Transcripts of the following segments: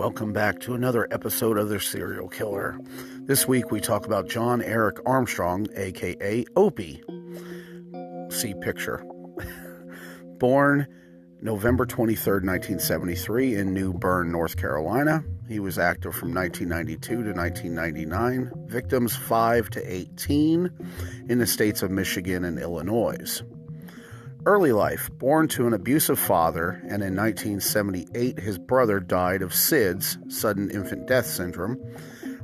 welcome back to another episode of The Serial Killer. This week we talk about John Eric Armstrong, aka Opie. See picture. Born November 23, 1973, in New Bern, North Carolina. He was active from 1992 to 1999. Victims 5 to 18 in the states of Michigan and Illinois. Early life born to an abusive father, and in 1978 his brother died of SIDS, sudden infant death syndrome.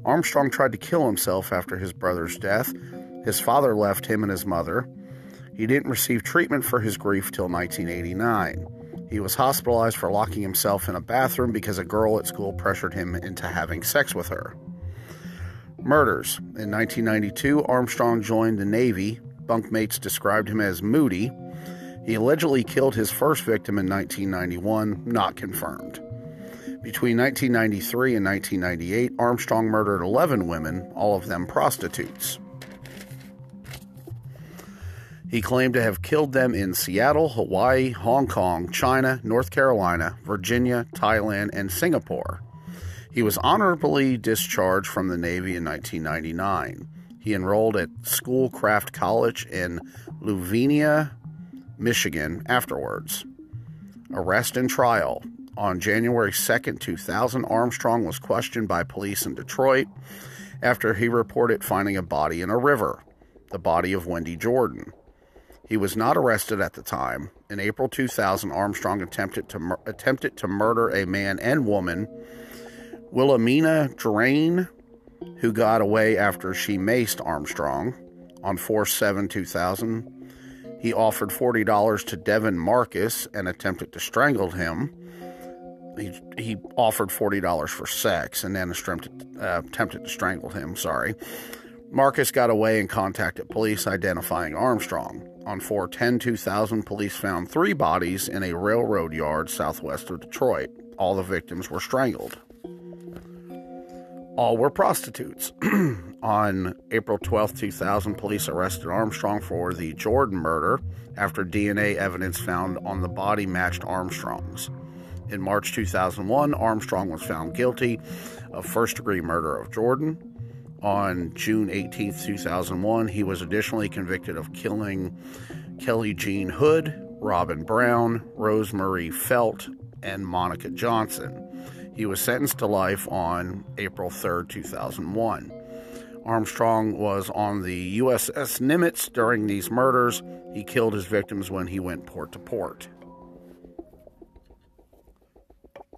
Armstrong tried to kill himself after his brother's death. His father left him and his mother. He didn't receive treatment for his grief till 1989. He was hospitalized for locking himself in a bathroom because a girl at school pressured him into having sex with her. Murders. In 1992, Armstrong joined the Navy. Bunkmates described him as moody. He allegedly killed his first victim in 1991, not confirmed. Between 1993 and 1998, Armstrong murdered 11 women, all of them prostitutes. He claimed to have killed them in Seattle, Hawaii, Hong Kong, China, North Carolina, Virginia, Thailand, and Singapore. He was honorably discharged from the Navy in 1999. He enrolled at Schoolcraft College in Livonia, Michigan afterwards. Arrest and trial. On January 2, 2000, Armstrong was questioned by police in Detroit after he reported finding a body in a river, the body of Wendy Jordan. He was not arrested at the time. In April 2000, Armstrong attempted to mur- attempted to murder a man and woman, Wilhelmina Drain, who got away after she maced Armstrong. On 4 7 2000, he offered $40 to Devin Marcus and attempted to strangle him. He, he offered $40 for sex and then attempted, uh, attempted to strangle him. Sorry. Marcus got away and contacted police identifying Armstrong. On 410 2000, police found three bodies in a railroad yard southwest of Detroit. All the victims were strangled. All were prostitutes. On April 12, 2000, police arrested Armstrong for the Jordan murder after DNA evidence found on the body matched Armstrong's. In March 2001, Armstrong was found guilty of first degree murder of Jordan. On June 18, 2001, he was additionally convicted of killing Kelly Jean Hood, Robin Brown, Rosemarie Felt, and Monica Johnson. He was sentenced to life on April 3, 2001. Armstrong was on the USS Nimitz during these murders. He killed his victims when he went port to port.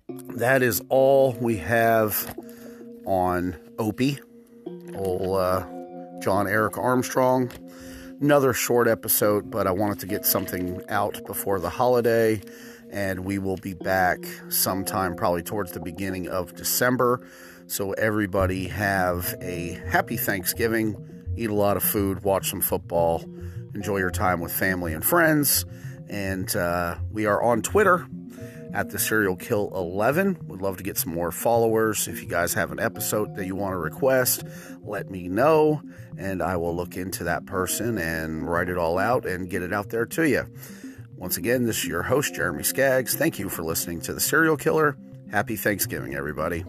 That is all we have on Opie, old uh, John Eric Armstrong. Another short episode, but I wanted to get something out before the holiday, and we will be back sometime probably towards the beginning of December. So, everybody have a happy Thanksgiving, eat a lot of food, watch some football, enjoy your time with family and friends. And uh, we are on Twitter at the Serial Kill 11. We'd love to get some more followers. If you guys have an episode that you want to request, let me know, and I will look into that person and write it all out and get it out there to you. Once again, this is your host, Jeremy Skaggs. Thank you for listening to The Serial Killer. Happy Thanksgiving, everybody.